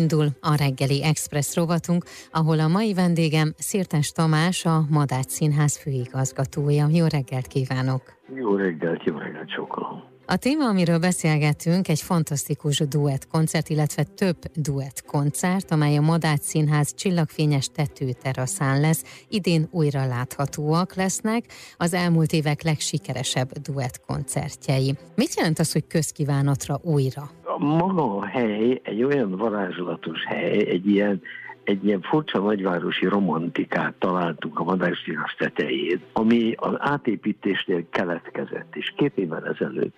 Indul a reggeli Express rovatunk, ahol a mai vendégem Szirtes Tamás, a Madács Színház főigazgatója. Jó reggelt kívánok! Jó reggelt, jó reggelt sokan! A téma, amiről beszélgetünk, egy fantasztikus duett koncert, illetve több duett koncert, amely a Madács Színház csillagfényes tetőteraszán lesz. Idén újra láthatóak lesznek az elmúlt évek legsikeresebb duett koncertjei. Mit jelent az, hogy közkívánatra újra? Maga a hely egy olyan varázslatos hely, egy ilyen egy ilyen furcsa nagyvárosi romantikát találtunk a Madárszínház tetején, ami az átépítésnél keletkezett, és két évvel ezelőtt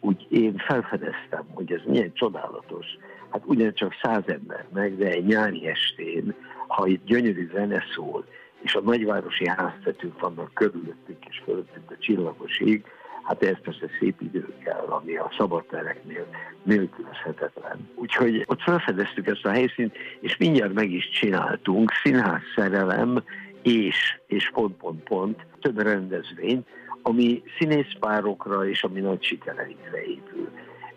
úgy én felfedeztem, hogy ez milyen csodálatos. Hát ugyancsak száz embernek, de egy nyári estén, ha itt gyönyörű zene szól, és a nagyvárosi háztetők vannak körülöttünk és fölöttünk a csillagosig, Hát ez persze szép idő kell, ami a szabadtereknél nélkülözhetetlen. Úgyhogy ott felfedeztük ezt a helyszínt, és mindjárt meg is csináltunk színház szerelem és, és pont, pont, pont, több rendezvény, ami színészpárokra és ami nagy sikereikre épül.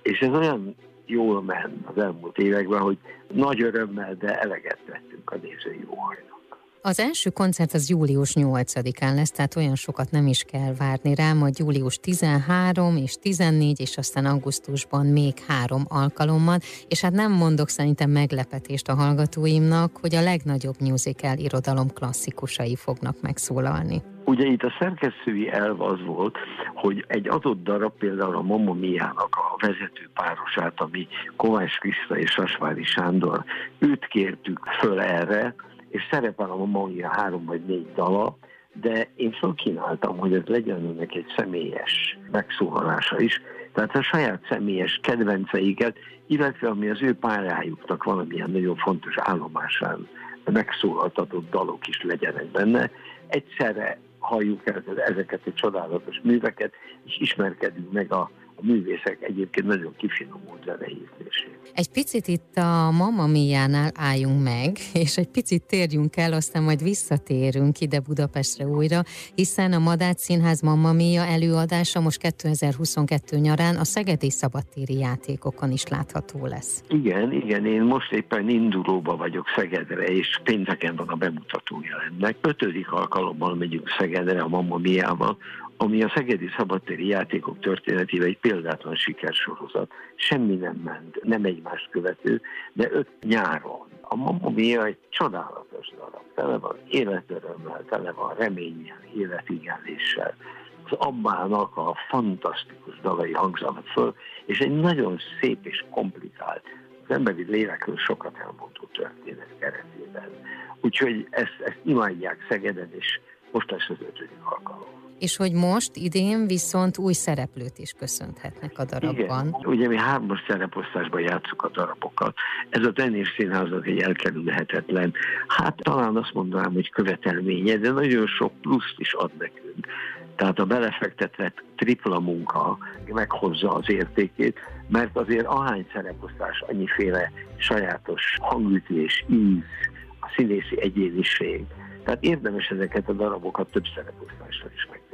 És ez olyan jól ment az elmúlt években, hogy nagy örömmel, de eleget tettünk a nézői óhajnak. Az első koncert az július 8-án lesz, tehát olyan sokat nem is kell várni rá, majd július 13 és 14, és aztán augusztusban még három alkalommal, és hát nem mondok szerintem meglepetést a hallgatóimnak, hogy a legnagyobb musical irodalom klasszikusai fognak megszólalni. Ugye itt a szerkesztői elv az volt, hogy egy adott darab, például a Mamma Miának a vezető párosát, ami Kovács Kriszta és Sasvári Sándor, őt kértük föl erre, és szerepel a Mamonia három vagy négy dala, de én felkínáltam, hogy ez legyen önnek egy személyes megszólalása is, tehát a saját személyes kedvenceiket, illetve ami az ő pályájuknak valamilyen nagyon fontos állomásán megszólaltatott dalok is legyenek benne. Egyszerre halljuk el ezeket a csodálatos műveket, és ismerkedünk meg a a művészek egyébként nagyon kifinomult zeneízlését. Egy picit itt a Mamma Mia-nál álljunk meg, és egy picit térjünk el, aztán majd visszatérünk ide Budapestre újra, hiszen a Madács Színház Mamma Mia előadása most 2022 nyarán a Szegedi Szabadtéri játékokon is látható lesz. Igen, igen, én most éppen indulóba vagyok Szegedre, és pénteken van a bemutatója ennek. Ötödik alkalommal megyünk Szegedre a Mamma Mia-val, ami a Szegedi Szabadtéri Játékok történetével egy példátlan sikersorozat. Semmi nem ment, nem egymást követő, de öt nyáron. A Mamma Mia egy csodálatos darab, tele van életörömmel, tele van reménnyel, életigelléssel. Az Abbának a fantasztikus dalai hangzanak föl, és egy nagyon szép és komplikált, az emberi lélekről sokat elmondó történet keretében. Úgyhogy ezt, ezt imádják Szegeden, és most lesz az ötödik alkalom és hogy most idén viszont új szereplőt is köszönhetnek a darabban. Igen. Ugye mi hármas szereposztásban játszuk a darabokat. Ez a Tennis Színháznak egy elkerülhetetlen, hát talán azt mondanám, hogy követelménye, de nagyon sok pluszt is ad nekünk. Tehát a belefektetett tripla munka meghozza az értékét, mert azért ahány szereposztás, annyiféle sajátos hangütés, íz, a színészi egyéniség, tehát érdemes ezeket a darabokat több szereposztással is megnézni.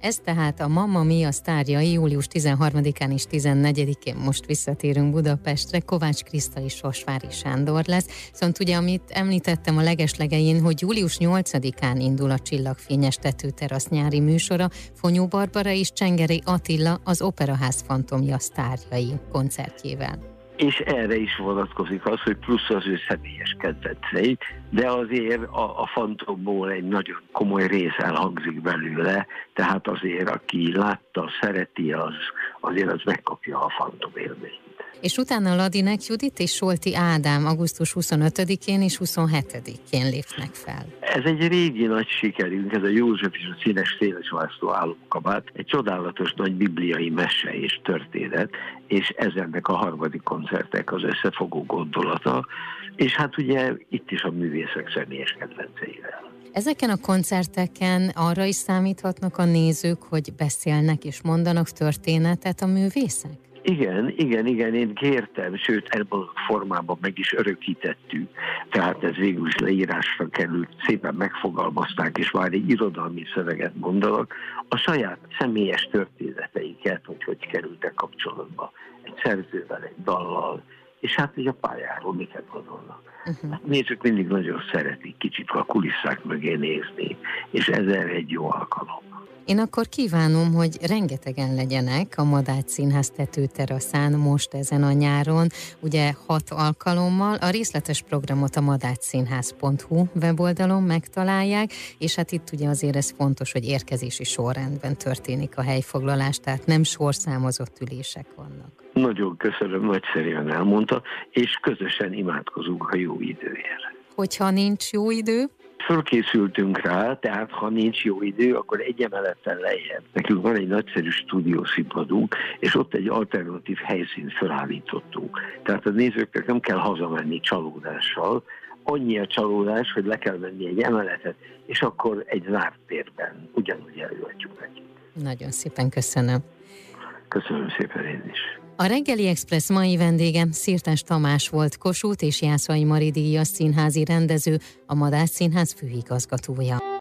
Ez tehát a Mamma Mia sztárjai július 13-án és 14-én most visszatérünk Budapestre, Kovács Kriszta és Sosvári Sándor lesz. Szóval ugye, amit említettem a legeslegején, hogy július 8-án indul a Csillagfényes tetőterasz nyári műsora, Fonyó Barbara és Csengeri Attila az Operaház fantomja sztárjai koncertjével és erre is vonatkozik az, hogy plusz az ő személyes kedvencei, de azért a, a fantomból egy nagyon komoly rész elhangzik belőle, tehát azért aki látta, szereti, az, azért az megkapja a fantom élményt. És utána Ladinek Judit és Solti Ádám augusztus 25-én és 27-én lépnek fel. Ez egy régi nagy sikerünk, ez a József és a Színes Széles Vászló álomkabát, egy csodálatos nagy bibliai mese és történet, és ez ennek a harmadik koncertek az összefogó gondolata, és hát ugye itt is a művészek személyes kedvenceivel. Ezeken a koncerteken arra is számíthatnak a nézők, hogy beszélnek és mondanak történetet a művészek? Igen, igen, igen, én kértem, sőt ebben a formában meg is örökítettük, tehát ez végül is leírásra került, szépen megfogalmazták, és már egy irodalmi szöveget mondanak, a saját személyes történeteiket, hogy hogy kerültek kapcsolatba egy szerzővel, egy dallal, és hát hogy a pályáról miket gondolnak. Uh-huh. Hát nézők mindig nagyon szeretik kicsit a kulisszák mögé nézni, és ez erre egy jó alkalom. Én akkor kívánom, hogy rengetegen legyenek a Madács Színház tetőteraszán most ezen a nyáron, ugye hat alkalommal. A részletes programot a madácsszínház.hu weboldalon megtalálják, és hát itt ugye azért ez fontos, hogy érkezési sorrendben történik a helyfoglalás, tehát nem sorszámozott ülések vannak. Nagyon köszönöm, nagyszerűen elmondta, és közösen imádkozunk a jó időért. Hogyha nincs jó idő, fölkészültünk rá, tehát ha nincs jó idő, akkor egy emeleten lejjebb. Nekünk van egy nagyszerű stúdiószínpadunk, és ott egy alternatív helyszínt felállítottunk. Tehát a nézőknek nem kell hazamenni csalódással, annyi a csalódás, hogy le kell menni egy emeletet, és akkor egy zárt térben ugyanúgy előadjuk nekik. Nagyon szépen köszönöm. Köszönöm szépen én is. A reggeli Express mai vendége Szirtás Tamás volt Kossuth és Jászai Mari díjas színházi rendező, a Madás Színház főigazgatója.